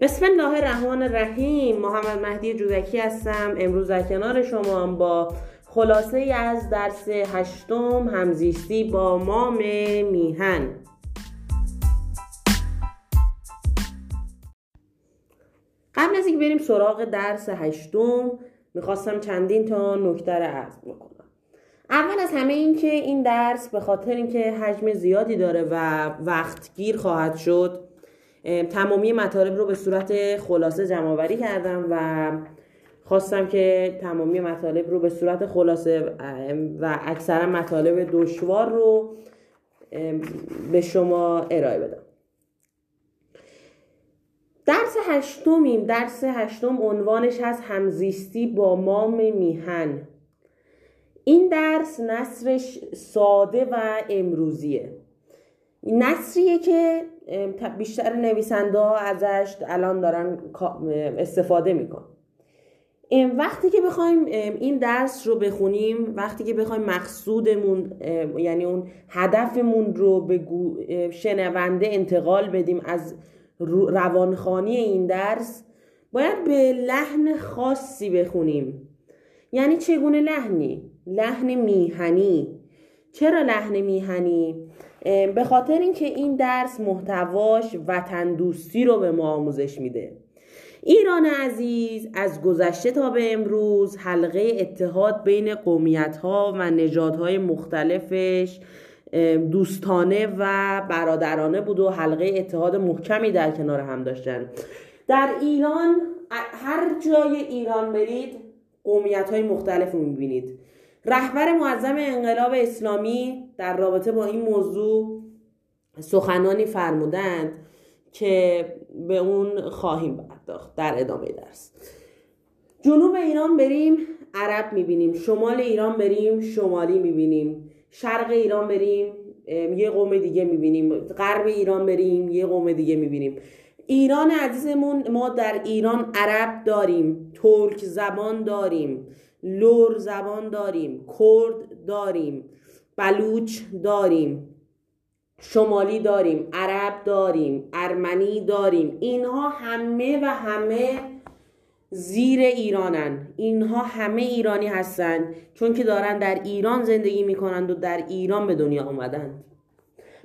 بسم الله الرحمن الرحیم. محمد مهدی جودکی هستم. امروز در کنار شما با خلاصه از درس هشتم همزیستی با مام میهن. قبل از اینکه بریم سراغ درس هشتم می‌خواستم چندین تا نکته رو عرض بکنم. اول از همه این که این درس به خاطر اینکه حجم زیادی داره و وقت گیر خواهد شد تمامی مطالب رو به صورت خلاصه جمع کردم و خواستم که تمامی مطالب رو به صورت خلاصه و اکثرا مطالب دشوار رو به شما ارائه بدم. درس هشتمیم. درس هشتم عنوانش هست همزیستی با مام میهن. این درس نصرش ساده و امروزیه. نصریه که بیشتر نویسنده ها ازش الان دارن استفاده میکن وقتی که بخوایم این درس رو بخونیم وقتی که بخوایم مقصودمون یعنی اون هدفمون رو به شنونده انتقال بدیم از روانخانی این درس باید به لحن خاصی بخونیم یعنی چگونه لحنی؟ لحن میهنی چرا لحن میهنی؟ به خاطر اینکه این درس محتواش وطن دوستی رو به ما آموزش میده. ایران عزیز از گذشته تا به امروز حلقه اتحاد بین قومیت ها و نژادهای مختلفش دوستانه و برادرانه بود و حلقه اتحاد محکمی در کنار هم داشتن. در ایران هر جای ایران برید قومیت های مختلف رو می‌بینید. رهبر معظم انقلاب اسلامی در رابطه با این موضوع سخنانی فرمودند که به اون خواهیم پرداخت در ادامه درس. جنوب ایران بریم عرب می‌بینیم شمال ایران بریم شمالی می‌بینیم شرق ایران بریم یه قوم دیگه می‌بینیم غرب ایران بریم یه قوم دیگه می‌بینیم. ایران عزیزمون ما در ایران عرب داریم ترک زبان داریم لور زبان داریم کرد داریم. بلوچ داریم شمالی داریم عرب داریم ارمنی داریم. اینها همه و همه زیر ایرانن. اینها همه ایرانی هستند چون که دارن در ایران زندگی می‌کنند و در ایران به دنیا آمدند.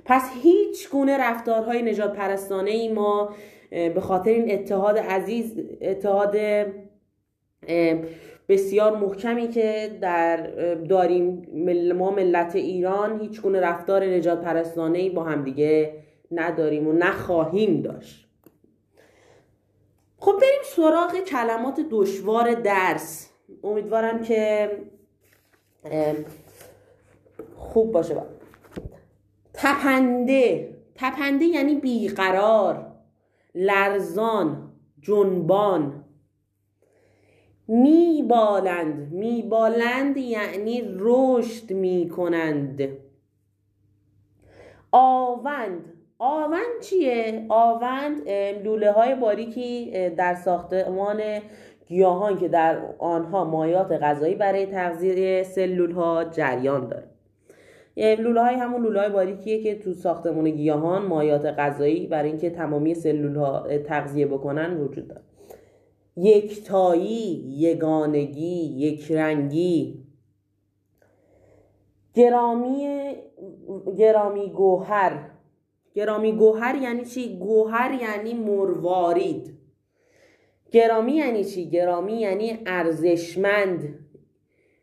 پس هیچ گونه رفتارهای نجات پرستانه ای ما به خاطر این اتحاد عزیز اتحاد بسیار محکمی که در داریم ما ملت ایران هیچ گونه رفتار نجات پرستانه ای با همدیگه نداریم و نخواهیم داشت. خب بریم سراغ کلمات دشوار درس. امیدوارم که خوب باشه با. تپنده. تپنده یعنی بیقرار لرزان جنبان. میبالند. میبالند یعنی رشد می‌کنند. آوند. آوند چیه؟ آوند لوله های باریکی در ساختمان گیاهان که در آنها مایات غذایی برای تغذیه سلول ها جریان داره. لوله های همون لوله های باریکیه که تو ساختمان گیاهان مایات غذایی برای اینکه تمامی سلول ها تغذیه بکنن وجود داره. یکتایی یگانگی یکرنگی. گرامی گرامی گوهر. گرامی گوهر یعنی چی؟ گوهر یعنی مروارید. گرامی یعنی چی؟ گرامی یعنی ارزشمند.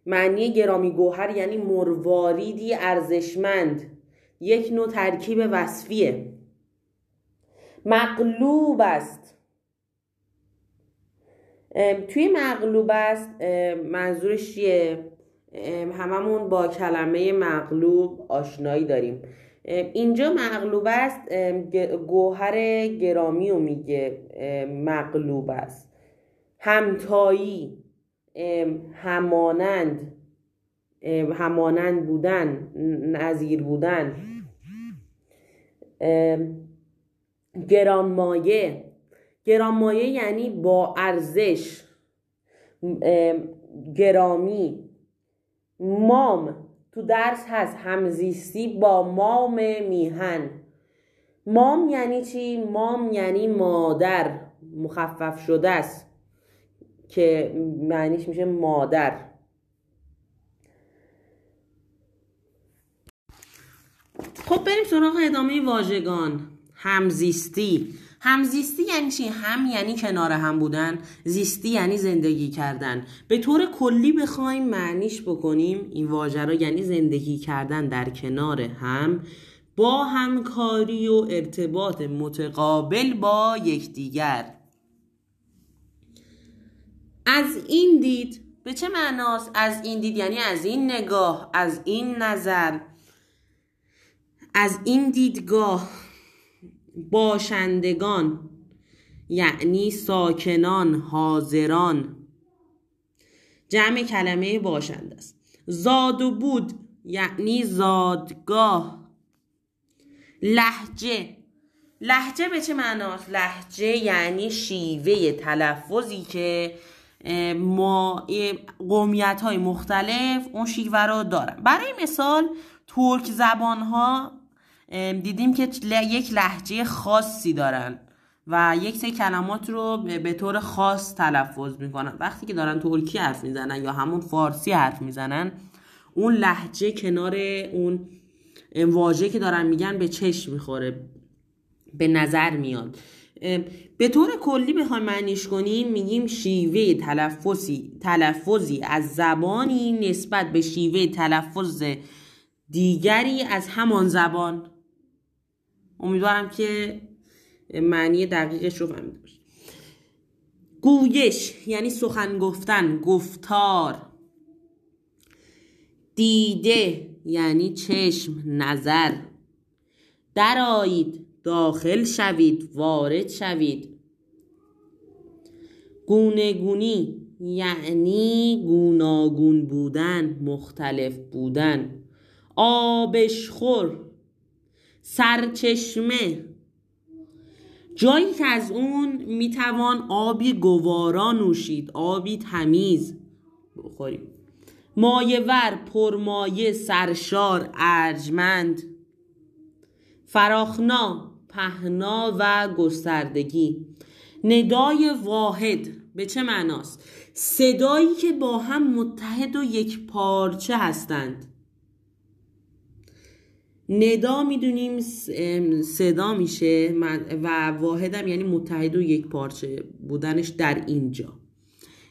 معنی گرامی گوهر یعنی مرواریدی ارزشمند. یک نوع ترکیب وصفیه. مقلوب است. توی مغلوب است. منظورش چیه؟ هممون با کلمه مغلوب آشنایی داریم. اینجا مغلوب است. گوهر گرامی رو میگه. مغلوب است. همتایی. همانند. همانند بودن. نظیر بودن. گرانمایه. گرانمایه یعنی با ارزش گرامی. مام تو درس هست همزیستی با مام میهن. مام یعنی چی؟ مام یعنی مادر مخفف شده است که معنیش میشه مادر. خب بریم سراغ ادامه واژگان. همزیستی. همزیستی یعنی چی؟ هم یعنی کنار هم بودن. زیستی یعنی زندگی کردن. به طور کلی بخوایم معنیش بکنیم این واژه را یعنی زندگی کردن در کنار هم با همکاری و ارتباط متقابل با یکدیگر. از این دید به چه معناست از این دید؟ یعنی از این نگاه از این نظر. از این دیدگاه. باشندگان یعنی ساکنان حاضران. جمع کلمه باشند است. زاد و بود یعنی زادگاه. لحجه لحجه به چه معناست؟ لحجه یعنی شیوه تلفظی که ما قومیت های مختلف اون شیوه رو دارن. برای مثال ترک زبان ها دیدیم که یک لحجه خاصی دارن و یک سری کلمات رو به طور خاص تلفظ می‌کنن. وقتی که دارن ترکی حرف می‌زنن یا همون فارسی حرف می‌زنن اون لحجه کنار اون واژه که دارن میگن به چشم می‌خوره به نظر میاد. به طور کلی بخوایم معنیش کنیم میگیم شیوه تلفظی تلفظی از زبانی نسبت به شیوه تلفظ دیگری از همان زبان. امیدوارم که معنی دقیقش رو فهمیده باشید گویش یعنی سخن گفتن گفتار. دیده یعنی چشم نظر. درایید داخل شوید وارد شوید. گونه گونی یعنی گوناگون بودن مختلف بودن. آبشخور سرچشمه. جایی که از اون می‌توان آبی گوارا نوشید آبی تمیز بخوریم. مایه ور پرمایه سرشار ارجمند فراخنا پهنا و گستردگی. ندای واحد به چه معناست؟ صدایی که با هم متحد و یک پارچه هستند. ندا می‌دونیم صدا میشه و واحدم یعنی متحد و یک پارچه بودنش در اینجا.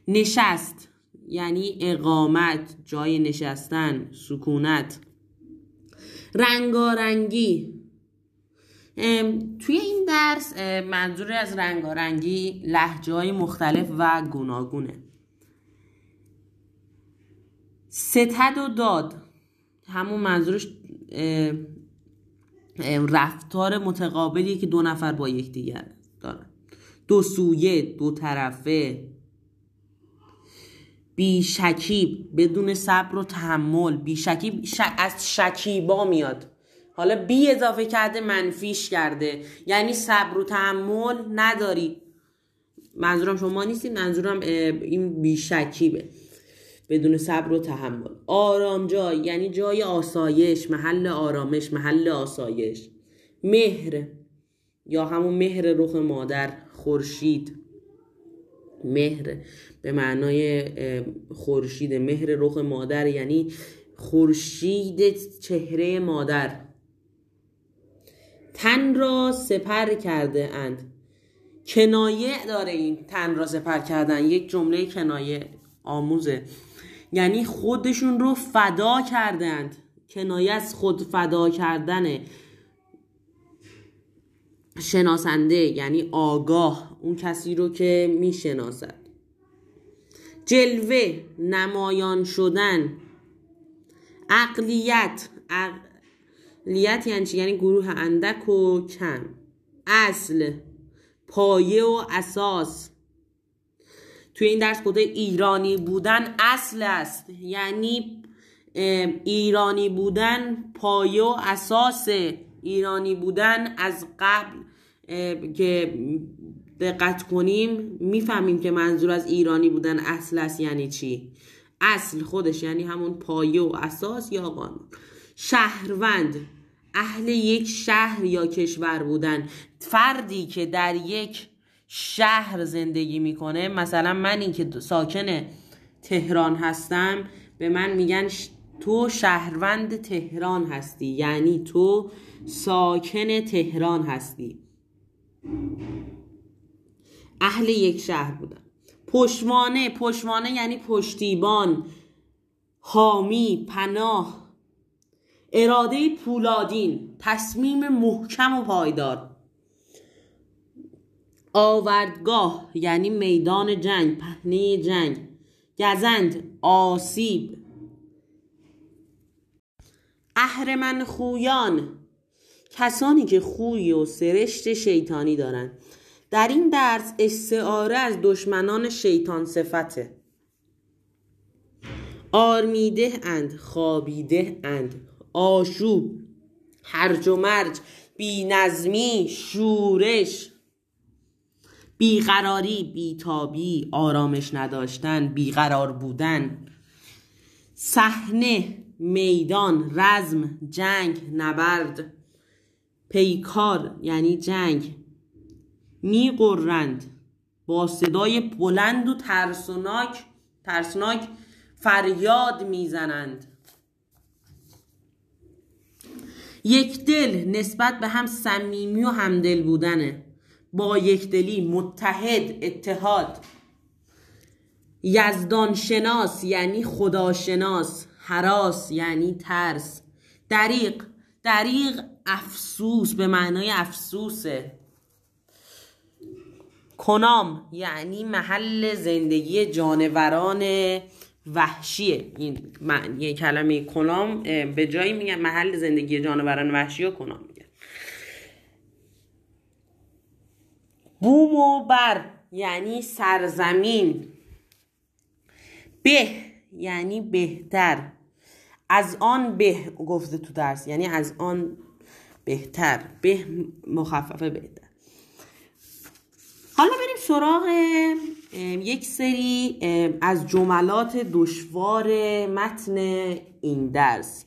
نشست یعنی اقامت جای نشستن سکونت. رنگارنگی. توی این درس منظور از رنگارنگی لحجه های مختلف و گوناگونه. ستد و داد. همون منظورش رفتار متقابلی که دو نفر با یکدیگر دارن. دو سویه دو طرفه. بی شکیب بدون صبر و تحمل. بی شکیب از شکیبا میاد. حالا بی اضافه کرده منفیش کرده. یعنی صبر و تحمل نداری. منظورم شما نیستید منظورم این بی شکیبه. بدون صبر و تحمل. آرام جای یعنی جای آسایش محل آرامش محل آسایش. مهر یا همون مهر رخ مادر خورشید. مهر به معنای خورشید. مهر رخ مادر یعنی خورشید چهره مادر. تن را سپر کرده اند. کنایه داره این تن را سپر کردن. یک جمله کنایه آموزه. یعنی خودشون رو فدا کردند. کنایه از خود فدا کردن شناسنده یعنی آگاه اون کسی رو که می‌شناسد. جلوه نمایان شدن. عقلیت. عقلیت یعنی چی؟ یعنی گروه اندک و کم. اصل. پایه و اساس. توی این درس گفته ایرانی بودن اصل است. یعنی ایرانی بودن پایه و اساس ایرانی بودن از قبل. که دقت کنیم می‌فهمیم که منظور از ایرانی بودن اصل است یعنی چی؟ اصل خودش یعنی همون پایه و اساس یا قانون. شهروند اهل یک شهر یا کشور بودن. فردی که در یک شهر زندگی می‌کنه. مثلا منی که ساکن تهران هستم به من میگن تو شهروند تهران هستی. یعنی تو ساکن تهران هستی. اهل یک شهر بودن پشوانه پشوانه یعنی پشتیبان. حامی پناه. اراده پولادین. تصمیم محکم و پایدار. آوردگاه یعنی میدان جنگ پهنه جنگ گزند آسیب. اهرمن خویان کسانی که خوی و سرشت شیطانی دارند در این درس استعاره از دشمنان شیطان صفته. آرمیده اند خوابیده اند. آشوب هرج و مرج بی شورش. بیقراری بیتابی آرامش نداشتن بیقرار بودن. صحنه میدان رزم جنگ نبرد. پیکار یعنی جنگ. میقرند با صدای بلند و ترسناک ترسناک فریاد می‌زنند. یک دل نسبت به هم صمیمی و همدل بودنه. با یکدلی متحد اتحاد. یزدان شناس یعنی خداشناس حراس یعنی ترس. دریق دریق افسوس به معنای افسوسه. کنام یعنی محل زندگی جانوران وحشیه این معنی کلمه کنام به جایی میگن محل زندگی جانوران وحشی و کنام میگن بوم و بر یعنی سرزمین. به یعنی بهتر. از آن به گفته تو درس یعنی از آن بهتر. به مخففه بهتر. حالا بریم سراغ یک سری از جملات دشوار متن این درس.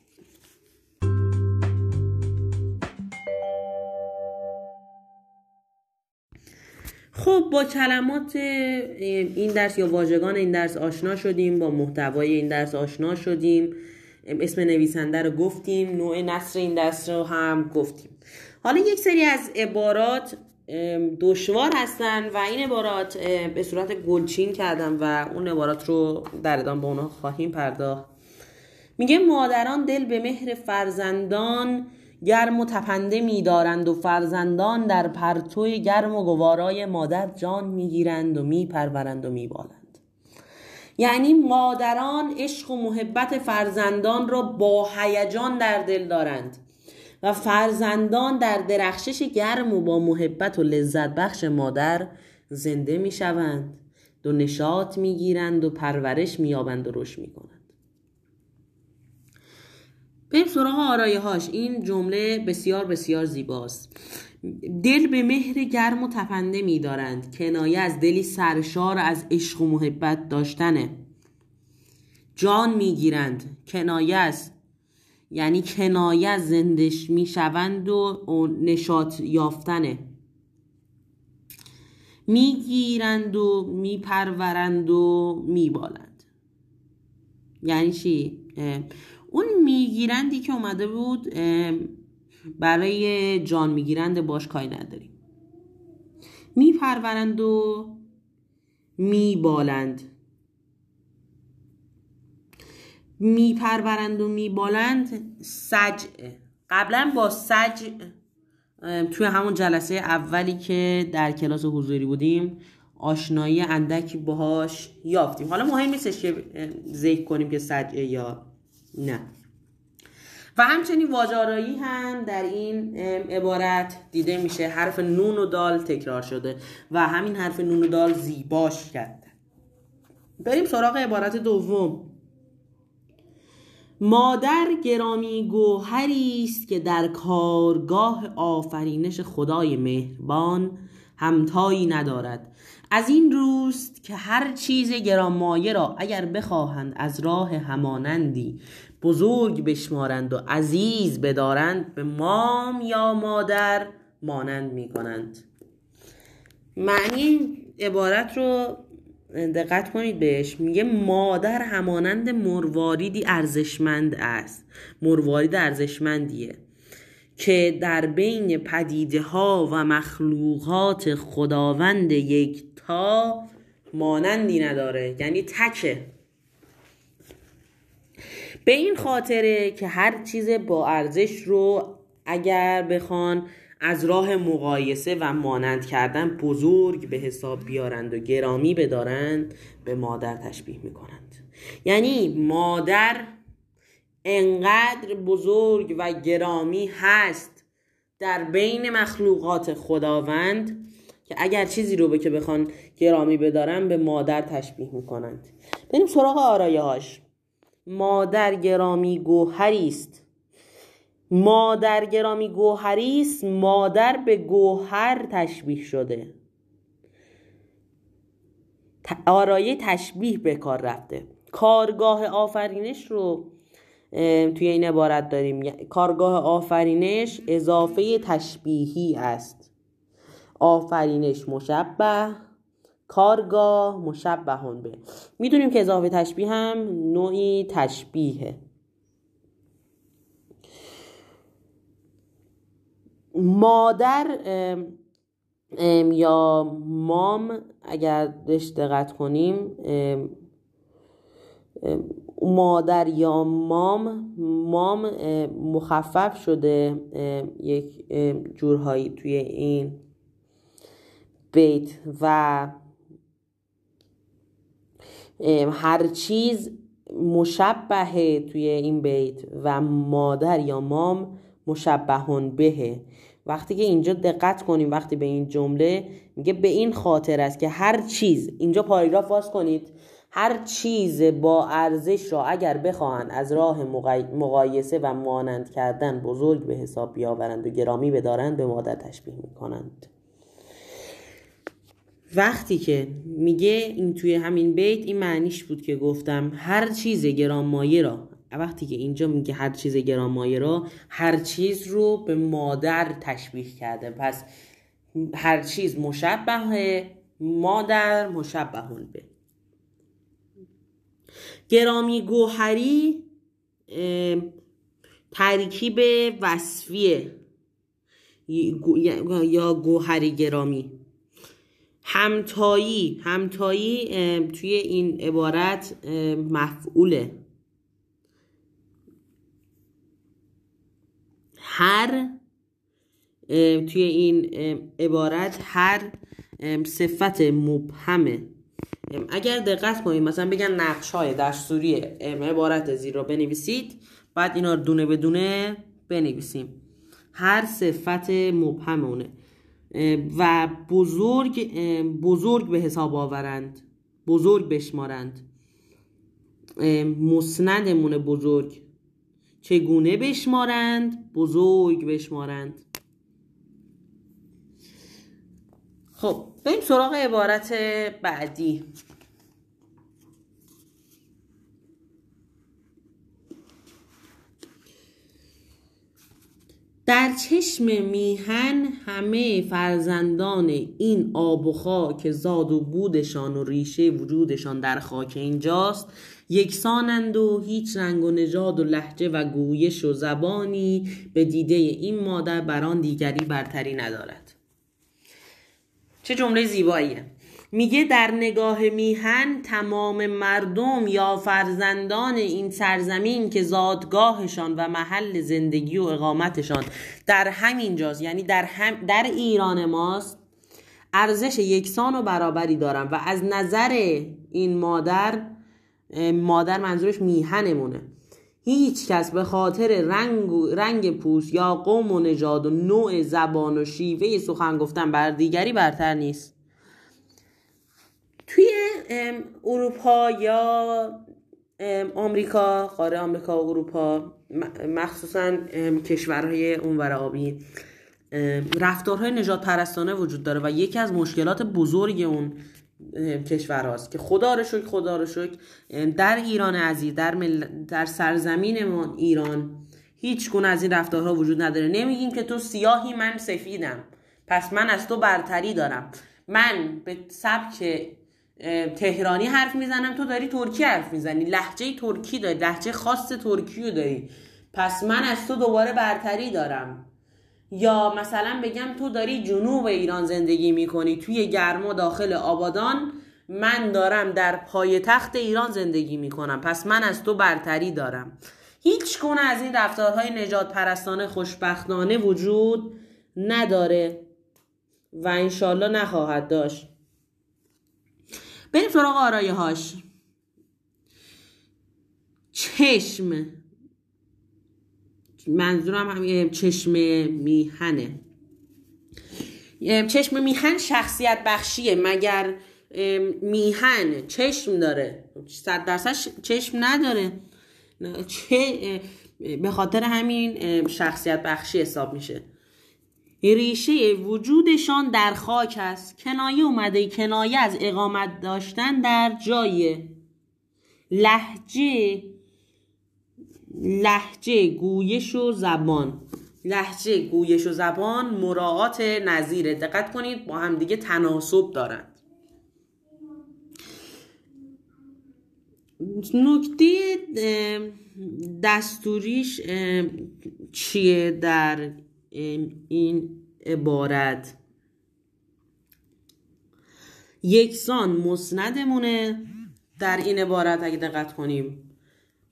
خب با کلمات این درس یا واژگان این درس آشنا شدیم با محتوای این درس آشنا شدیم. اسم نویسنده رو گفتیم نوع نصر این درس رو هم گفتیم. حالا یک سری از عبارات دشوار هستن و این عبارات به صورت گلچین کردم و اون عبارات رو در ادامه به اونها خواهیم پرداخت. میگه مادران دل به مهر فرزندان گرم و تپنده میدارند و فرزندان در پرتوی گرم و گوارای مادر جان می‌گیرند و میپرورند و میبالند. یعنی مادران عشق و محبت فرزندان را با هیجان در دل دارند و فرزندان در درخشش گرم و با محبت و لذت بخش مادر زنده می شوند و نشاط می گیرند و پرورش می یابند و رشد می کنند بریم سراغ آرایه هاش. این جمله بسیار بسیار زیباست. دل به مهر گرم و تپنده می دارند. کنایه از دلی سرشار از عشق و محبت داشتنه. جان می‌گیرند کنایه از یعنی کنایه زندش می‌شوند و نشاط یافتنه. می‌گیرند و میپرورند و میبالند یعنی چی؟ اون میگیرندی که اومده بود برای جان می‌گیرند باش کاری نداریم. میپرورند و میبالند. میپرورند و میبالند سج قبلا با سج توی همون جلسه اولی که در کلاس حضوری بودیم آشنایی اندکی باهاش یافتیم. حالا مهم نیستش که ذکر کنیم که سجعه یا نه. و همچنین واجارایی هم در این عبارت دیده میشه حرف نون و دال تکرار شده و همین حرف نون و دال زیباش کرده. بریم سراغ عبارت دوم. مادر گرامی گوهری است که در کارگاه آفرینش خدای مهربان همتایی ندارد. از این روست که هر چیز گرانمایه را اگر بخواهند از راه همانندی بزرگ بشمارند و عزیز بدارند به مام یا مادر مانند می کنند معنی عبارت رو دقت کنید بهش. میگه مادر همانند مرواریدی ارزشمند است. مروارید ارزشمندیه که در بین پدیده ها و مخلوقات خداوند یکتا مانندی نداره. یعنی تکه. به این خاطره که هر چیز با ارزش رو اگر بخوان از راه مقایسه و مانند کردن بزرگ به حساب بیارند و گرامی بدارند به مادر تشبیه می‌کنند. یعنی مادر انقدر بزرگ و گرامی هست در بین مخلوقات خداوند که اگر چیزی رو به که بخوان گرامی بدارن به مادر تشبیه می‌کنند. بریم سراغ آرایه هاش مادر گرامی گوهری است. مادر گرامی گوهری است مادر به گوهر تشبیه شده. آرایه تشبیه به کار رفته. کارگاه آفرینش رو توی این عبارت داریم. کارگاه آفرینش اضافه تشبیهی است. آفرینش مشبه کارگاه مشبهون به. می‌دونیم که اضافه تشبیه هم نوعی تشبیهه. مادر یا مام اگر دقت کنیم مادر یا مام مام مخفف شده یک جورهایی توی این بیت و هر چیز مشبهه توی این بیت و مادر یا مام مشبهون بهه. وقتی که اینجا دقت کنیم وقتی به این جمله میگه به این خاطر است که هر چیز اینجا پاراگراف واس کنید هر چیز با ارزش را اگر بخواهند از راه مقایسه و مانند کردن بزرگ به حساب بیاورند و گرامی بدارند به مادر تشبیه می‌کنند. وقتی که میگه این توی همین بیت این معنیش بود که گفتم هر چیز گرانمایه را وقتی که اینجا میگه هر چیز گرانمایه را هر چیز رو به مادر تشبیه کرده. پس هر چیز مشبه مادر مشبهون به گرامی گوهری ترکیب وصفیه. یا گوهری گرامی. همتایی همتایی توی این عبارت مفعوله. هر توی این عبارت هر صفت مبهمه. اگر دقت کنید مثلا بگن نقش های دستوری عبارت زیر رو بنویسید بعد اینا رو دونه به دونه بنویسیم. هر صفت مبهم اونه. و بزرگ بزرگ به حساب آورند. بزرگ بشمارند. مسندمون بزرگ. چگونه بشمارند؟ بزرگ بشمارند. خب بریم سراغ عبارت بعدی. در چشم میهن همه فرزندان این آب و خاک زاد و بودشان و ریشه وجودشان در خاک اینجاست. یکسانند و هیچ رنگ و نژاد و لحجه و گویش و زبانی به دیده این مادر بران دیگری برتری ندارد. چه جمله زیباییه. میگه در نگاه میهن تمام مردم یا فرزندان این سرزمین که زادگاهشان و محل زندگی و اقامتشان در همین جاست یعنی در, هم در ایران ماست ارزش یکسان و برابری دارن و از نظر این مادر مادر منظورش میهنمونه. هیچ کس به خاطر رنگ, رنگ پوست یا قوم و نژاد و نوع زبان و شیوه سخن گفتن بر دیگری برتر نیست. توی اروپا یا آمریکا قاره آمریکا و اروپا مخصوصا کشورهای اونور آبی رفتارهای نجات پرستانه وجود داره و یکی از مشکلات بزرگ اون کشور هاست که خدا رو شکر خدا رو شکر در ایران عزیز در, مل... در سرزمینمون ایران هیچ گونه از این رفتارها وجود نداره. نمیگیم که تو سیاهی من سفیدم. پس من از تو برتری دارم. من به سبک تهرانی حرف می‌زنم تو داری ترکی حرف می‌زنی. لحجه ترکی داری لحجه خاص ترکی رو داری. پس من از تو دوباره برتری دارم. یا مثلا بگم تو داری جنوب ایران زندگی می‌کنی توی گرما داخل آبادان من دارم در پای تخت ایران زندگی می‌کنم. پس من از تو برتری دارم. هیچ گونه از این رفتارهای نجات پرستانه خوشبختانه وجود نداره و انشالله نخواهد داشت. بریم سراغ آرایه هاش چشم. منظورم هم چشم میهنه. چشم میهن شخصیت بخشیه مگر میهن چشم داره. صد درصد چشم نداره. چه به خاطر همین شخصیت بخشی حساب میشه. ریشه وجودشان در خاک است. کنایه اومده کنایه از اقامت داشتن در جای لحجه لحجه گویش و زبان. لحجه گویش و زبان مراعات نظیره. دقت کنید با هم دیگه تناسب دارند. نکته دستوریش چیه در این عبارت. یکسان مسندمونه در این عبارت اگه دقت کنیم.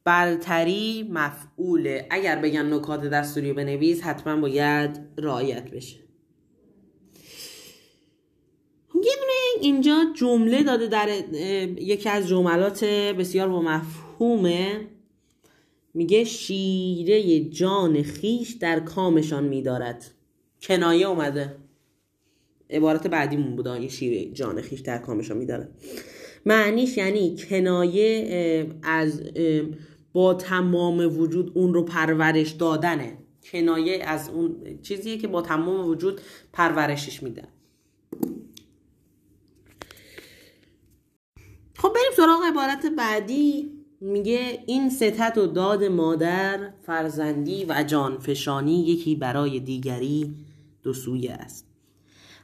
برتری مفعوله. اگر بگن نکات دستوری بنویس حتما باید رعایت بشه. یه دونه اینجا جمله داده در یکی از جملات بسیار با مفهومه. میگه شیره جان خیش در کامشان میدارد. کنایه اومده. عبارت بعدیمون بود این شیره جان خیش در کامشان میدارد. معنیش یعنی کنایه از با تمام وجود اون رو پرورش دادنه. کنایه از اون چیزیه که با تمام وجود پرورشش میدن خب بریم سراغ عبارت بعدی. میگه این ستت و داد مادر فرزندی و جانفشانی یکی برای دیگری دو سویه است.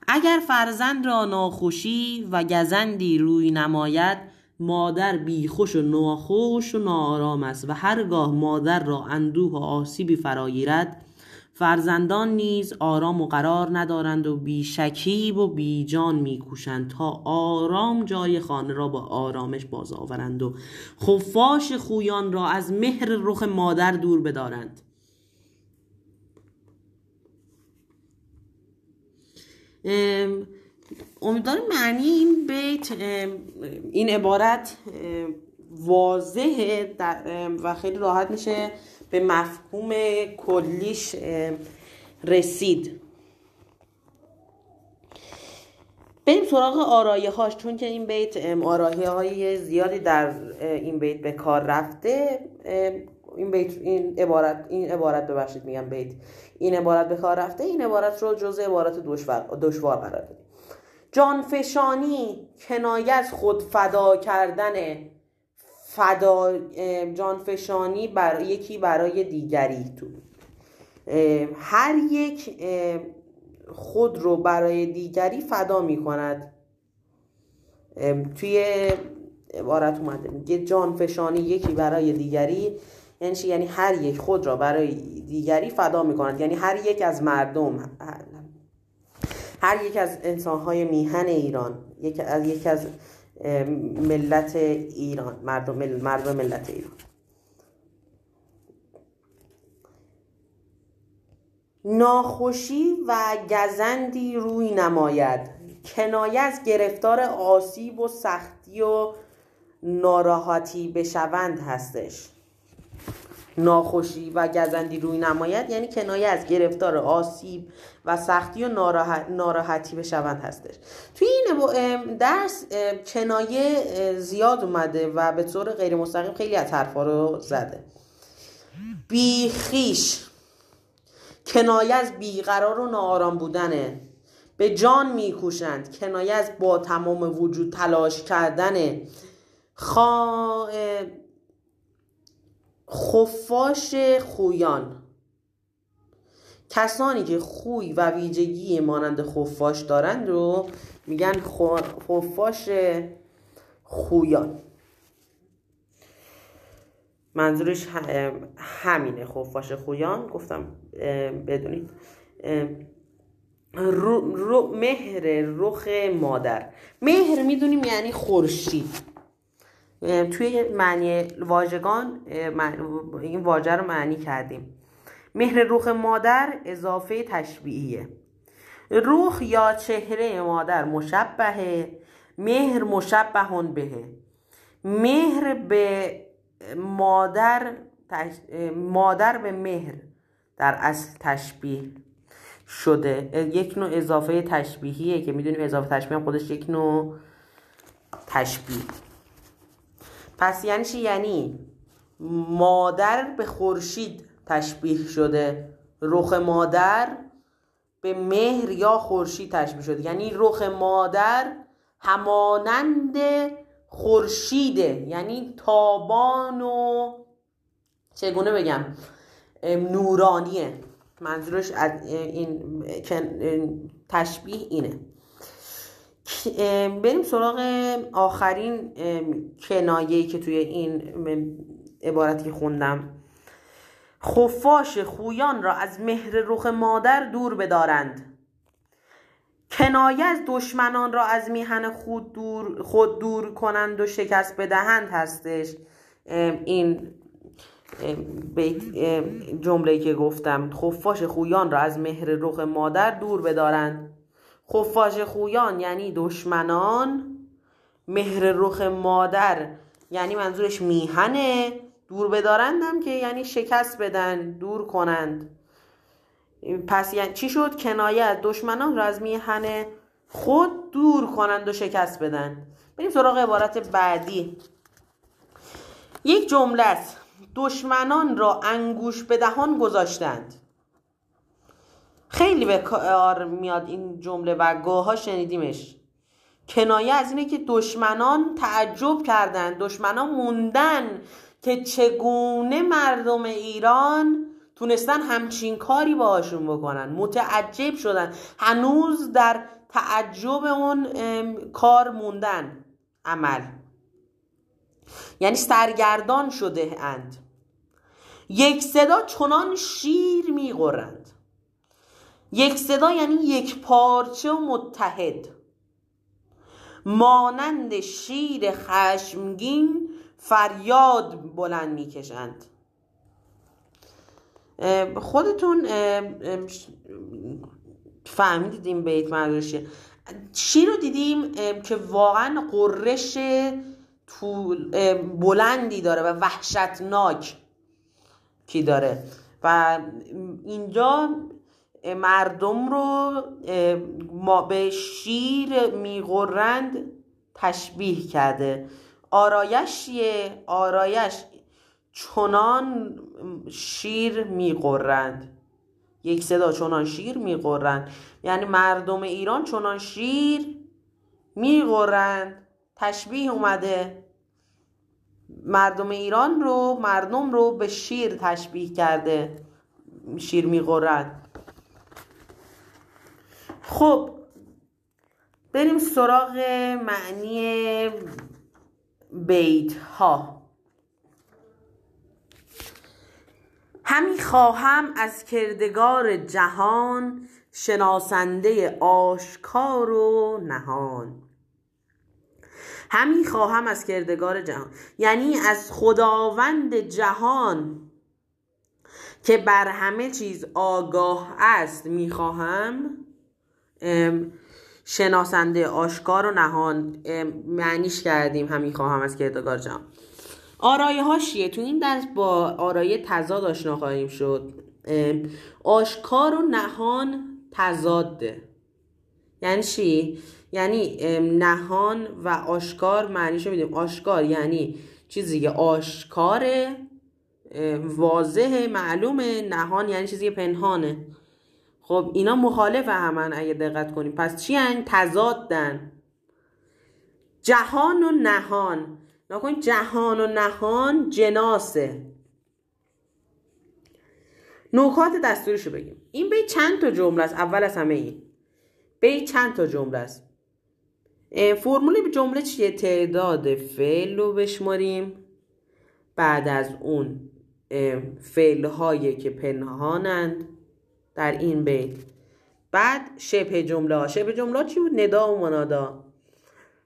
اگر فرزند را ناخوشی و گزندی روی نماید مادر بیخوش و ناخوش و ناآرام است و هرگاه مادر را اندوه و آسیبی فراگیرد فرزندان نیز آرام و قرار ندارند و بیشکیب و بیجان میکوشند تا آرام جای خانه را با آرامش باز آورند و خفاش خویان را از مهر رخ مادر دور بدارند. امیدوارم معنی این بیت این عبارت واضحه و خیلی راحت میشه. به مفهوم کلیش رسید. بریم سراغ آرایه هاش چون که این بیت آرایه های زیادی در این بیت به کار رفته. این بیت این عبارت این عبارت ببخشید میگم بیت. این عبارت به کار رفته این عبارت رو جزء عبارت دشوار قرار دادیم. جانفشانی کنایه از خود فدا کردن فدا جانفشانی بر یکی برای دیگری تو. هر یک خود رو برای دیگری فدا می کند توی عبارت اومده میگه جانفشانی یکی برای دیگری یعنی یعنی هر یک خود را برای دیگری فدا می کند یعنی هر یک از مردم هر یک از انسانهای میهن ایران یک از یک از ملت ایران مردم مردم ملت ایران. ناخوشی و گزندی روی نماید. کنایه از گرفتار آسیب و سختی و ناراحتی بشوند هستش. ناخوشی و گزندی روی نماید یعنی کنایه از گرفتار آسیب و سختی و ناراحتی بشوند هستش. توی این درس کنایه زیاد اومده و به طور غیر مستقیم خیلی از حرفا رو زده. بیخیش کنایه از بیقرار و ناآرام بودنه. به جان میکوشند. کنایه از با تمام وجود تلاش کردنه. خا... خفاش خویان. کسانی که خوی و ویژگی مانند خفاش دارند رو میگن خفاش خویان. منظورش همینه خفاش خویان. گفتم بدونید. رو مهر رخ مادر. مهر می‌دونیم یعنی خورشید. توی معنی واژگان این واژه رو معنی کردیم. مهر رخ مادر اضافه تشبیهیه. روح یا چهره مادر مشبهه مهر مشبهون بهه. مهر به مادر مادر به مهر در اصل تشبیه شده. یک نوع اضافه تشبیهیه که می‌دونیم اضافه تشبیه هم خودش یک نوع تشبیه. پس یعنی چی؟ یعنی مادر به خورشید تشبیه شده. رخ مادر به مهر یا خورشید تشبیه شده. یعنی رخ مادر همانند خورشیده. یعنی تابان و چگونه بگم؟ نورانیه. منظورش از این تشبیه اینه. بریم سراغ آخرین کنایه که توی این عبارتی که خوندم. خفاش خویان را از مهر رخ مادر دور بدارند. کنایه از دشمنان را از میهن خود دور, خود دور کنند و شکست بدهند هستش. این جمله که گفتم. خفاش خویان را از مهر رخ مادر دور بدارند. خفاش خویان یعنی دشمنان مهر رخ مادر یعنی منظورش میهنه. دور بدارندم که یعنی شکست بدن دور کنند. پس یعنی چی شد؟ کنایه دشمنان را از میهن خود دور کنند و شکست بدن. بریم سراغ عبارت بعدی. یک جمله است. دشمنان را انگوش به دهان گذاشتند. خیلی به کار میاد این جمله و گاها شنیدیمش. کنایه از اینه که دشمنان تعجب کردند دشمنان موندن که چگونه مردم ایران تونستن همچین کاری باهاشون بکنن. متعجب شدن. هنوز در تعجب اون کار موندن عمل. یعنی سرگردان شده اند. یک صدا چنان شیر میغرند. یک صدا یعنی یک پارچه و متحد. مانند شیر خشمگین فریاد بلند می‌کشند. خودتون فهمیدید این بیت منظورشه چی رو دیدیم که واقعا قررش طول بلندی داره و وحشتناک کی داره. و اینجا مردم رو ما به شیر میغرند تشبیه کرده. آرایش آرایش چنان شیر میقرند یک صدا چنان شیر میقرند یعنی مردم ایران چنان شیر میقرند تشبیه اومده. مردم ایران رو مردم رو به شیر تشبیه کرده. شیر میقرند خب بریم سراغ معنی بیت ها همی خواهم از کردگار جهان شناسنده آشکار و نهان. همی خواهم از کردگار جهان یعنی از خداوند جهان که بر همه چیز آگاه است می‌خواهم شناسنده آشکار و نهان. معنیش کردیم همی خواهم از کردگار جهان آرایه هاشیه تو این درس با آرایه تضاد آشنا خواهیم شد. آشکار و نهان تضاده. یعنی چی؟ یعنی نهان و آشکار معنیشو میدیم آشکار یعنی چیزی که آشکاره واضح معلومه. نهان یعنی چیزی پنهانه. خب اینا مخالف همن اگه دقت کنیم. پس چی هن؟ تضادن. جهان و نهان. نکنید جهان و نهان جناسه. نکات دستوریشو بگیم. این بیت چند تا جمله است؟ اول از همه این. بیت چند تا جمله است؟ فرمول جمله چیه؟ تعداد فعل رو بشماریم. بعد از اون فعل هایی که پنهانند. در این بیت. بعد شبه جمله شبه جمله چی بود؟ ندا و منادا.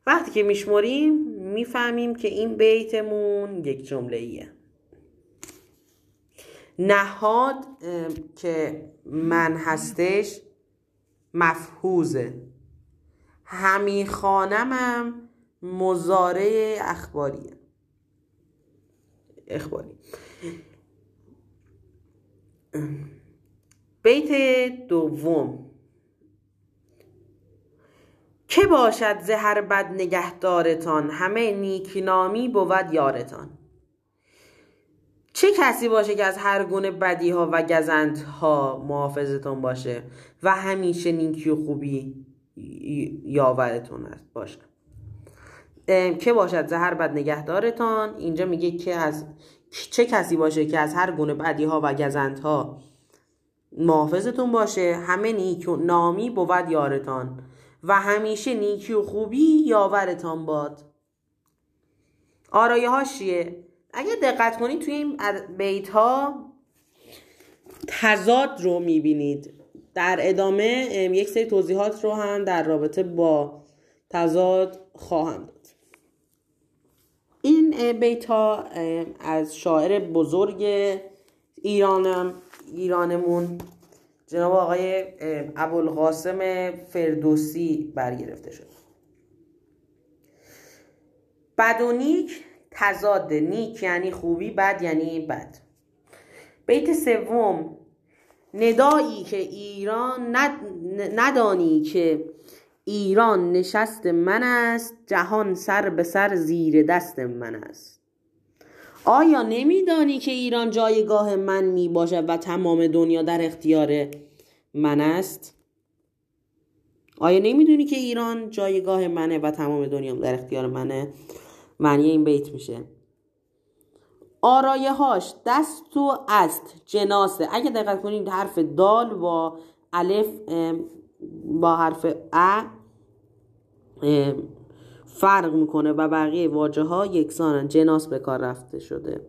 وقتی که میشمریم می‌فهمیم که این بیتمون یک جمله ایه. نهاد که من هستش مفهوزه. همی خانمم مزاره اخباریه. اخباری. بیت دوم. که باشد زهر بد نگهدارتان همه نیکنامی بود یارتان. چه کسی باشه که از هر گونه بدی ها و گزند ها محافظتون باشه و همیشه نیکی و خوبی یاورتون است؟ باشه. که باشد زهر بد نگهدارتان. اینجا میگه که از چه کسی باشه که از هر گونه بدی ها و گزند ها محافظتون باشه. همه نیک و نامی بود یارتان. و همیشه نیکی و خوبی یاورتان باد. آرایه ها چیه؟ اگه دقت کنید توی این بیت ها تضاد رو می‌بینید. در ادامه یک سری توضیحات رو هم در رابطه با تضاد خواهم داد. این بیت ها از شاعر بزرگ ایرانم. ایرانمون. جناب آقای ابوالقاسم فردوسی برگرفته شد. بد و نیک تضاد. نیک یعنی خوبی بد یعنی بد. بیت سوم ندایی که ایران ندانی که ایران نشست من است جهان سر به سر زیر دست من است. آیا نمیدانی که ایران جایگاه من می باشد و تمام دنیا در اختیار من است؟ آیا نمی‌دونی که ایران جایگاه منه و تمام دنیا در اختیار منه؟ معنی این بیت میشه. آرایه هاش دست و است جناسه. اگه دقت کنید حرف دال با الف با حرف ا فرق می‌کنه و بقیه واجه ها یکسانن. جناس به کار رفته شده.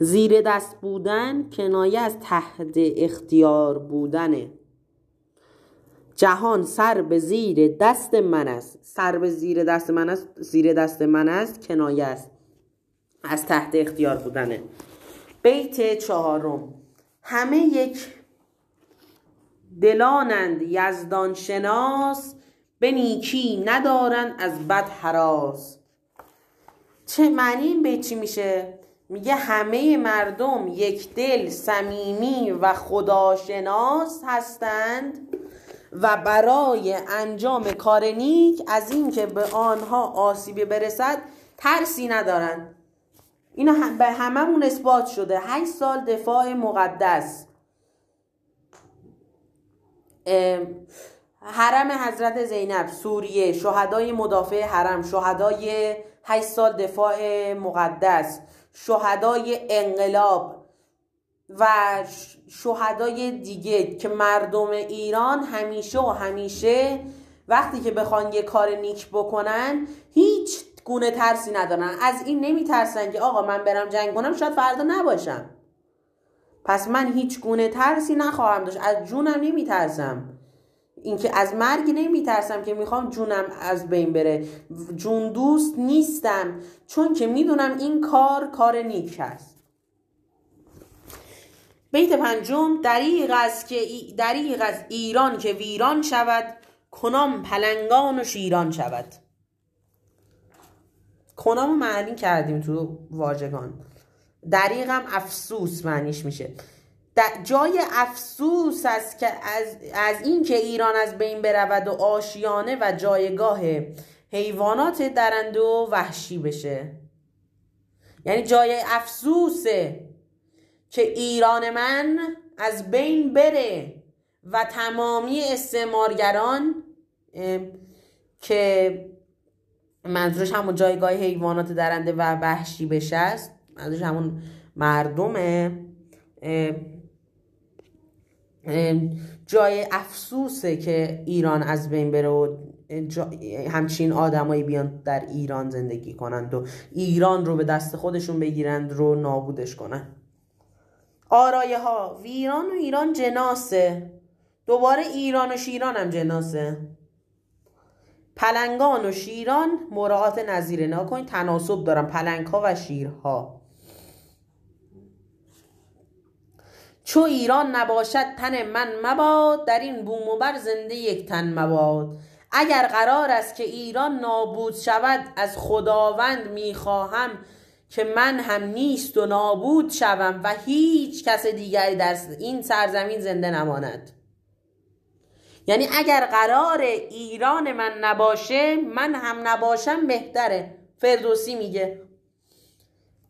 زیر دست بودن کنایه از تحت اختیار بودنه. جهان سر به زیر دست من است. سر به زیر دست من است زیر دست من است کنایه است. از تحت اختیار بودنه. بیت چهارم. همه یک دلانند یزدان شناس به نیکی ندارن از بد حراس. چه معنی این بیت چی میشه؟ میگه همه مردم یک دل صمیمی و خداشناس هستند و برای انجام کار نیک از اینکه به آنها آسیبی برسد ترسی ندارند. اینا به هممون اثبات شده. 8 سال دفاع مقدس. حرم حضرت زینب سوریه شهدای مدافع حرم شهدای 8 سال دفاع مقدس شهدای انقلاب و شهدای دیگه که مردم ایران همیشه و همیشه وقتی که بخوان یه کار نیک بکنن هیچ گونه ترسی ندارن. از این نمیترسن که آقا من برم جنگ کنم شاید فردا نباشم. پس من هیچ گونه ترسی نخواهم داشت. از جونم نمیترسم. اینکه از مرگ نمیترسم که می‌خوام جونم از بین بره. جون دوست نیستم چون که می‌دونم این کار کار نیک است. بیت پنجم دریغ است که دریغ از ایران که ویران شود کنام پلنگان و شیران شود. کنام معنی کردیم تو واژگان. دریغم افسوس معنیش میشه. جای افسوس است که از, از این که ایران از بین برود و آشیانه و جایگاه حیوانات درنده و وحشی بشه. یعنی جای افسوسه که ایران من از بین بره و تمامی استعمارگران که منظورش همون جایگاه حیوانات درنده و وحشی بشه است. منظورش همون مردمه جای افسوسه که ایران از بین بره و همچین آدمایی بیان در ایران زندگی کنند و ایران رو به دست خودشون بگیرند رو نابودش کنند آرایه ها ویران و ایران جناسه. دوباره ایران و شیران هم جناسه. پلنگان و شیران مراعات نظیره نکنید تناسب دارن پلنگ ها و شیرها. چو ایران نباشد تن من مباد در این بوم و بر زنده یک تن مباد. اگر قرار است که ایران نابود شود از خداوند می‌خواهم که من هم نیست و نابود شوم و هیچ کس دیگری در این سرزمین زنده نماند. یعنی اگر قرار ایران من نباشه من هم نباشم بهتره. فردوسی میگه.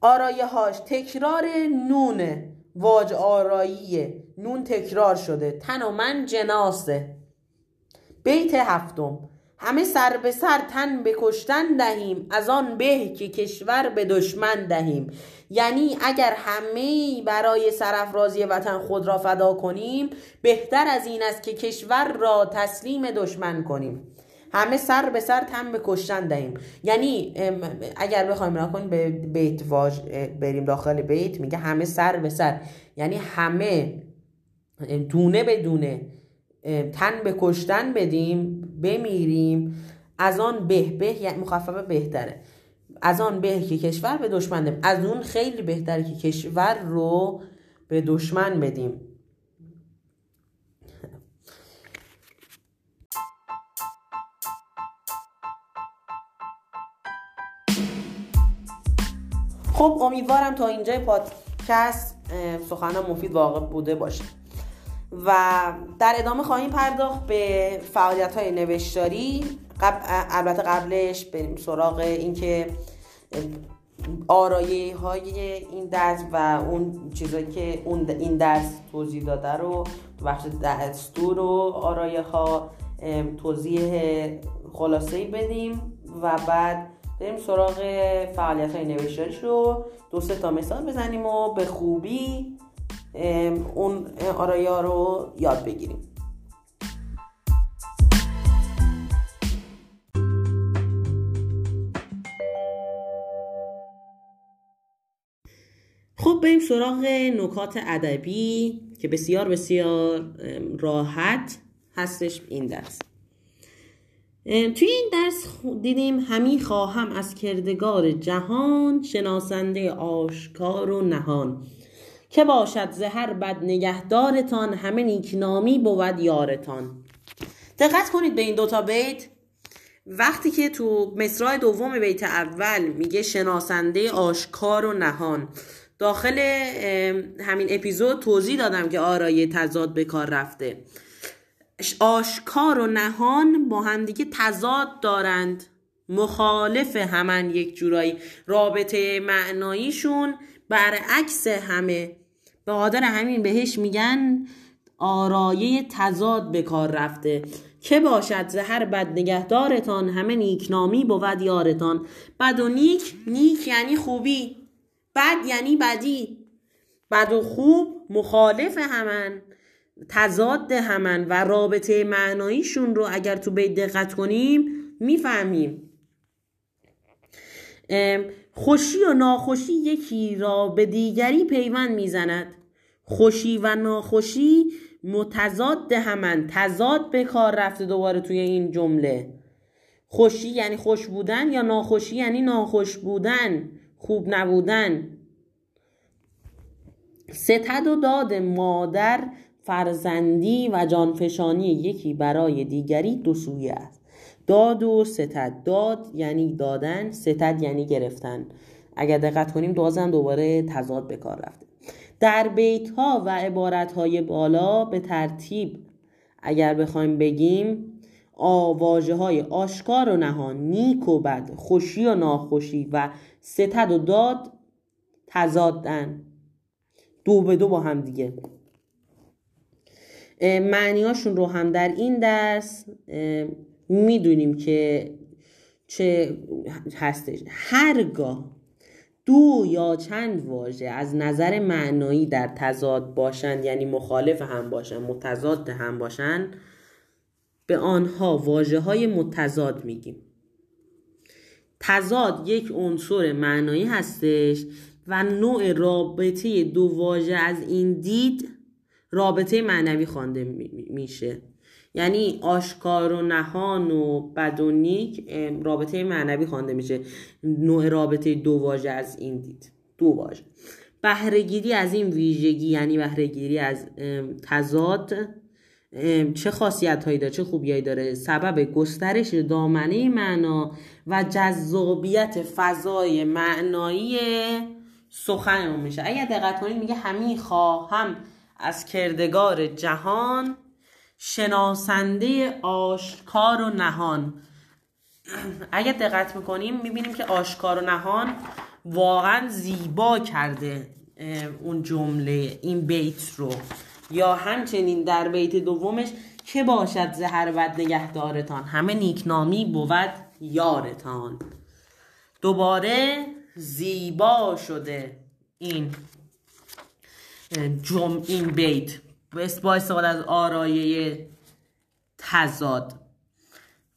آرایه هاش تکرار نونه. واج آراییه. نون تکرار شده. تن و من جناسه بیت هفتم. همه سر به سر تن به کشتن دهیم. از آن به که کشور به دشمن دهیم. یعنی اگر همه برای سرافرازی وطن خود را فدا کنیم بهتر از این است که کشور را تسلیم دشمن کنیم. همه سر به سر تن به کشتن دهیم یعنی اگر بخوایم را کنیم به بیت واج بریم داخل بیت میگه همه سر به سر. یعنی همه دونه به دونه تن به کشتن بدیم بمیریم. از آن به به یعنی مخففه بهتره. از آن به که کشور به دشمن دیم از اون خیلی بهتره که کشور رو به دشمن بدیم. خب امیدوارم تا اینجای پادکست سخنان مفید واقع بوده باشه. و در ادامه خواهیم پرداخت به فعالیت های نوشتاری البته قبلش بریم سراغ اینکه آرایه های این درس و اون چیزایی که اون این درس توضیح داده رو تو بخش دستور و آرایه ها توضیح خلاصه بدیم و بعد بریم سراغ فعالیت های نوشتاریش رو. دو سه تا مثال بزنیم و به خوبی اون آرایا رو یاد بگیریم. خب بریم سراغ نکات ادبی که بسیار بسیار راحت هستش این درس. توی این درس دیدیم همی خواهم از کردگار جهان شناسنده آشکار و نهان. که باشد زهر بد نگهدارتان همه نیکنامی بود یارتان. دقت کنید به این دوتا بیت. وقتی که تو مصرع دوم بیت اول میگه شناسنده آشکار و نهان. داخل همین اپیزود توضیح دادم که آرای تضاد به کار رفته. آشکار و نهان با همدیگه تضاد دارند. مخالف همن یک جورایی. رابطه معناییشون برعکس همه. به قادر همین بهش میگن آرایه تضاد به کار رفته. که باشد زهر بد نگهدارتان همه نیکنامی بود یارتان. بد و نیک نیک یعنی خوبی. بد یعنی بدی. بد و خوب مخالف همن. تضاد همن و رابطه معناییشون رو اگر تو بیت دقت کنیم می‌فهمیم. خوشی و ناخوشی یکی را به دیگری پیوند می‌زند. خوشی و ناخوشی متضاد همن تضاد به کار رفته دوباره توی این جمله. خوشی یعنی خوش بودن یا ناخوشی یعنی ناخوش بودن خوب نبودن. ستد و داد مادر فرزندی و جانفشانی یکی برای دیگری دو سویه است. داد و ستد. داد یعنی دادن ستد یعنی گرفتن. اگر دقت کنیم دوازم دوباره تضاد به کار رفته. در بیت ها و عبارت های بالا به ترتیب اگر بخوایم بگیم آواجه های آشکار و نهان نیک و بد خوشی و ناخوشی و ستد و داد تضادن. دو به دو با هم دیگه. معنیاشون رو هم در این درس می‌دونیم که چه هستش. هرگاه دو یا چند واژه از نظر معنایی در تضاد باشند یعنی مخالف هم باشند متضاد هم باشند به آنها واجه های متضاد میگیم. تضاد یک عنصر معنایی هستش و نوع رابطه دو واژه از این دید رابطه معنوی خوانده میشه. یعنی آشکار و نهان و بد و نیک رابطه معنوی خوانده میشه. نوع رابطه دو واژه از این دید. دو واژه. بهرهگیری از این ویژگی یعنی بهرهگیری از تضاد چه خاصیت هایی داره چه خوبیایی داره سبب گسترش دامنه معنا و جذابیت فضای معنایی سخن میشه. اگر دقت کنید میگه همین خواهم از کردگار جهان شناسنده آشکار و نهان. اگر دقت می‌کنیم می‌بینیم که آشکار و نهان واقعا زیبا کرده اون جمله این بیت رو. یا همچنین در بیت دومش که باشد زهر بد نگهدارتان؟ همه نیکنامی بود یارتان. دوباره زیبا شده این جم این بیت. با استفاده از آرایه تزاد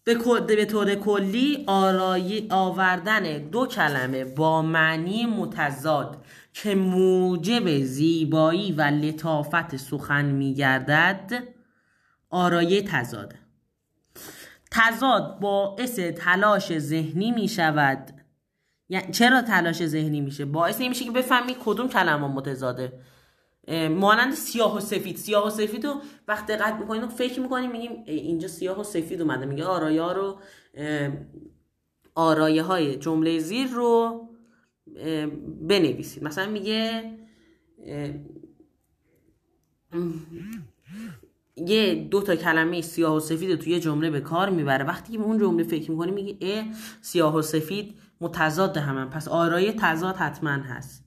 به طور کلی آرایی آوردن دو کلمه با معنی متضاد که موجب زیبایی و لطافت سخن میگردد آرایه تزاده تزاد باعث تلاش ذهنی می شود یعنی چرا تلاش ذهنی میشه؟ باعث این میشه که بفهمی کدوم کلمه متضاده. مانند سیاه و سفید. سیاه و سفید رو وقت دقت می‌کنیم فکر می‌کنیم میگیم اینجا سیاه و سفید اومده. میگه آرایه ها رو آرایه های جمله زیر رو بنویسید. مثلا میگه یه دو تا کلمه سیاه و سفید رو توی جمله به کار می‌بره. وقتی که اون جمله فکر می‌کنی میگه اه سیاه و سفید متضاد همن پس آرایه تضاد حتما هست.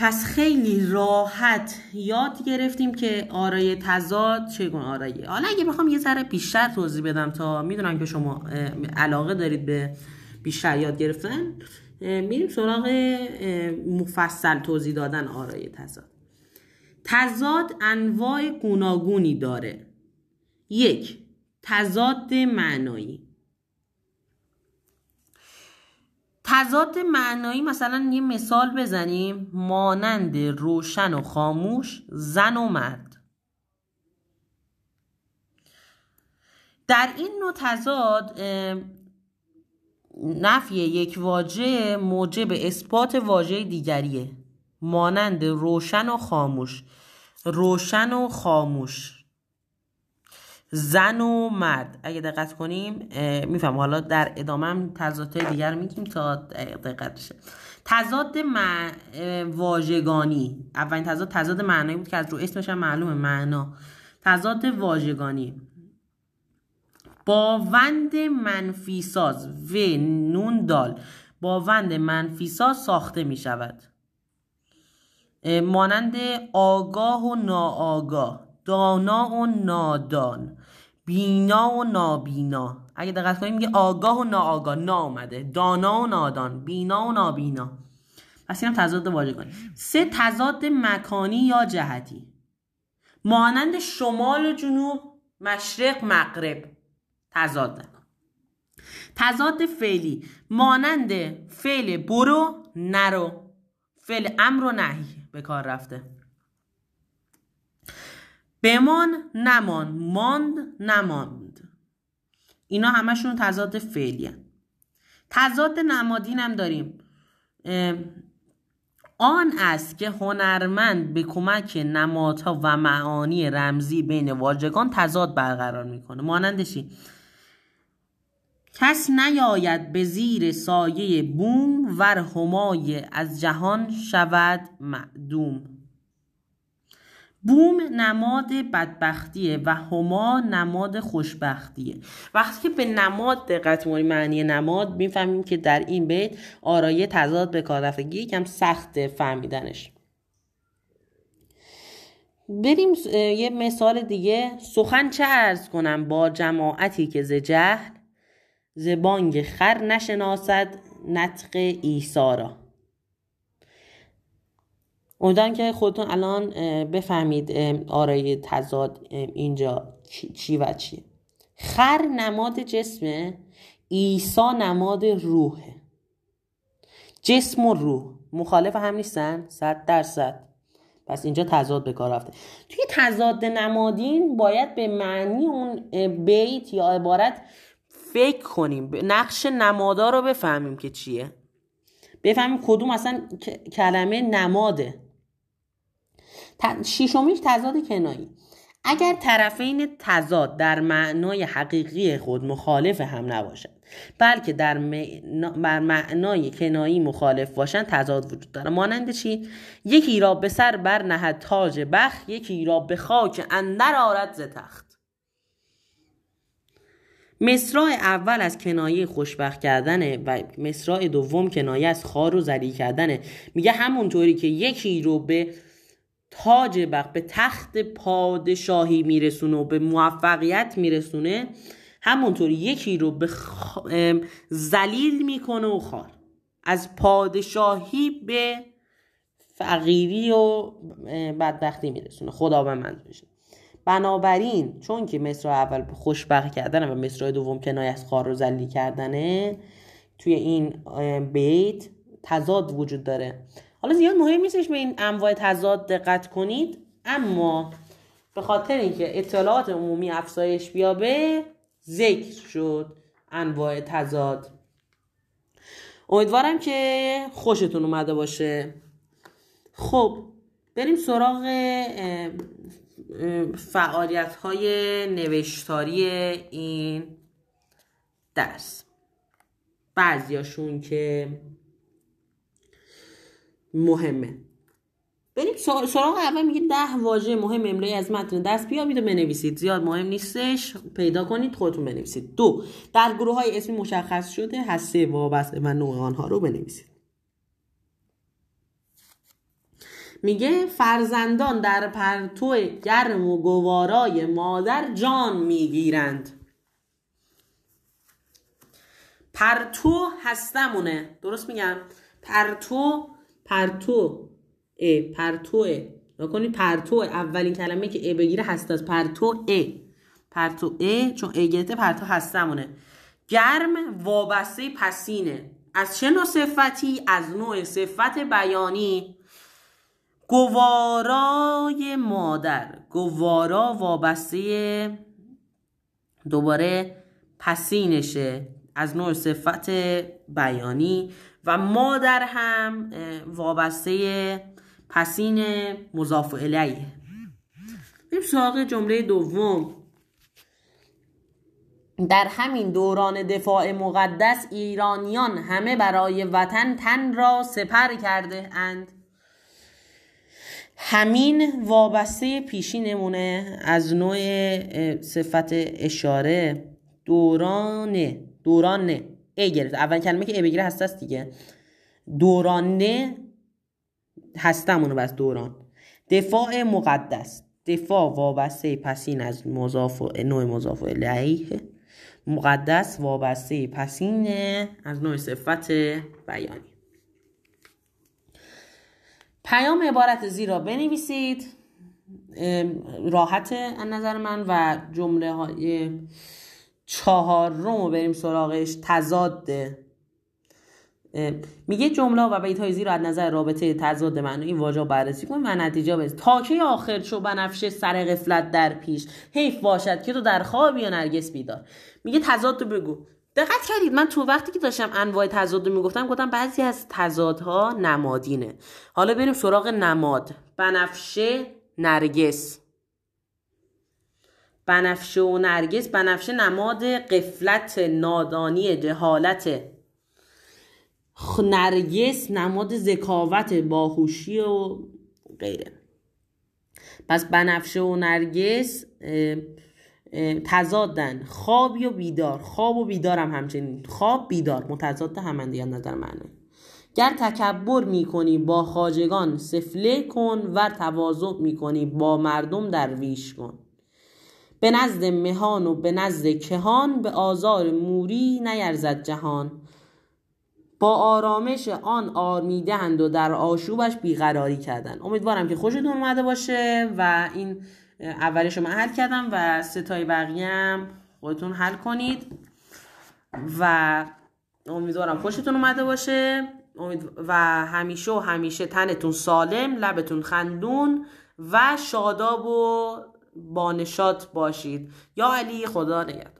پس خیلی راحت یاد گرفتیم که آرای تضاد چگونه آرایه حالا اگه بخوام یه ذره بیشتر توضیح بدم تا می‌دونم که شما علاقه دارید به بیشتر یاد گرفتن میریم سراغ مفصل توضیح دادن آرای تضاد. تضاد انواع گوناگونی داره. یک تضاد معنایی. تضاد معنایی مثلا یه مثال بزنیم. مانند روشن و خاموش زن و مرد. در این نوع تضاد نفی یک واژه موجب اثبات واژه دیگریه. مانند روشن و خاموش. روشن و خاموش. زن و مرد. اگه دقت کنیم میفهم. حالا در ادامه هم تضادهای دیگر میگیم تا دقت بشه. تضاد م... واژگانی. اولین تضاد تضاد معنایی بود که از رو اسمش هم معلومه معنا. تضاد واژگانی. با وند منفی ساز و نون دال. با وند منفی ساز ساخته می شود مانند آگاه و ناآگاه. دانا و نادان. بینا و نابینا. اگه دقت کنیم میگه آگاه و ناآگاه. نا اومده. دانا و نادان. بینا و نابینا. پس اینم تضاد واژگانی. سه تضاد مکانی یا جهتی. مانند شمال و جنوب مشرق مغرب. تضاد. تضاد فعلی. مانند فعل برو نرو. فعل امر و نهی به کار رفته. بمان نمان ماند نماند. اینا همشون تضاد فعلی تضاد نمادین هم داریم. آن است که هنرمند به کمک نمادها و معانی رمزی بین واژگان تضاد برقرار می‌کنه. مانندشی کس نیاید به زیر سایه بوم ور همای از جهان شود معدوم. بوم نماد بدبختیه و هما نماد خوشبختیه. وقتی که به نماد دقت کنیم معنی نماد می‌فهمیم که در این بیت آرایه تضاد به کار رفتگی یکم سخت فهمیدنش. بریم یه مثال دیگه. سخن چه ارز کنم با جماعتی که ز جهل ز بانگ خر نشناسد نطق ایسا امیدوارم که خودتون الان بفهمید آرای تضاد اینجا چی و چیه خر نماد جسمه ایسا نماد روحه. جسم و روح. مخالف هم نیستن؟ صد درصد. پس اینجا تضاد به کار رفته. توی تضاد نمادین باید به معنی اون بیت یا عبارت فکر کنیم. نقش نمادا رو بفهمیم که چیه. بفهمیم کدوم اصلا کلمه نماده. شیشمیش تضاد کنایی. اگر طرفین تضاد در معنای حقیقی خود مخالف هم نباشد بلکه در معنای کنایی مخالف باشند تضاد وجود داره. مانند چی؟ یکی را به سر بر نهد تاج بخ یکی را به خاک اندر آرد ز تخت. مصرع اول از کنایه خوشبخت کردنه و مصرع دوم کنایه از خار و زلی کردنه میگه همونطوری که یکی رو به تاج بخ به تخت پادشاهی میرسونه و به موفقیت میرسونه همونطور یکی رو به خ... زلیل می‌کنه و خار. از پادشاهی به فقیری و بدبختی میرسونه. خدا به من بشه. بنابراین چون که مصر اول خوشبخت کردن و مصر دوم کنایه از خار و زلی کردنه توی این بیت تضاد وجود داره. حالا زیاد مهم نیستش به این انواع تضاد دقت کنید اما به خاطر اینکه اطلاعات عمومی افزایش بیابه ذکر شد انواع تضاد. امیدوارم که خوشتون اومده باشه. خب بریم سراغ فعالیت های نوشتاری این درس. بعضیاشون که مهمه. بریم سراغ اول میگه ده واژه مهم املایی از متن دست بیابید و بنویسید. زیاد مهم نیستش. پیدا کنید خودتون بنویسید. دو در گروه های اسمی مشخص شده هسته وابسته و نوع آنها رو بنویسید. میگه فرزندان در پرتو گرم و گوارای مادر جان می‌گیرند. پرتو هستمونه. درست میگم؟ پرتو پرتو. ا پرتو. کنید پرتو. اولین کلمه که ا بگیره هست از پرتو ا. پرتو ا چون ا گرفته پرتو هستمونه. گرم وابسته پسینه. از چه نوع صفتی؟ از نوع صفت بیانی. گوارای مادر. گوارا وابسته دوباره پسینشه. از نوع صفت بیانی. و مادر هم وابسته پسین مضاف الیه. بریم سراغ جمله دوم. در همین دوران دفاع مقدس ایرانیان همه برای وطن تن را سپر کرده اند. همین وابسته پیشینمونه از نوع صفت اشاره دورانه دورانه ای گرفت. اول کلمه که ای بگیره هست است دیگه دورانه هستمونو بس دوران. دفاع مقدس. دفاع وابسته پسین از مضاف و نوع مضاف الیه. مقدس وابسته پسین از نوع صفت بیانی. پیام عبارت زیرا بنویسید. راحت از نظر من و جمله های چهار رو بریم سراغش تضاده میگه جمله و بیت های زیر از نظر رابطه تضاد این واژه بررسی کن و نتیجه بز تا که آخر شو بنفشه سر غفلت در پیش؟ حیف باشد که تو در خواب یا نرگس بیدار. میگه تضاد رو بگو. دقت کردید من تو وقتی که داشتم انواع تضاد رو می‌گفتم گفتم بعضی از تضادها نمادینه. حالا بریم سراغ نماد. بنفشه نرگس. بنفشه و نرگس بنفشه نماد قفلت نادانی جهالت. نرگس نماد ذکاوت باهوشی و غیره. پس بنفشه و نرگس تضادن. خوابی و بیدار؟ خواب و بیدار هم همچنین. خواب بیدار. متضاد هم دیگه نظر منه گر تکبر می‌کنی با خاجگان سفله کن ور تواضع می‌کنی با مردم درویش کن. به نزد مهان و به نزد کهان به آزار موری نیرزد جهان. با آرامش آن آرمیدهند و در آشوبش بیقراری کردن امیدوارم که خوشتون اومده باشه و این اولش رو من حل کردم و ستای بقیه هم خودتون حل کنید. و امیدوارم خوشتون اومده باشه. و همیشه و همیشه تنتون سالم لبتون خندون و شاداب و بانشات باشید. یا علی خدا نگهدار.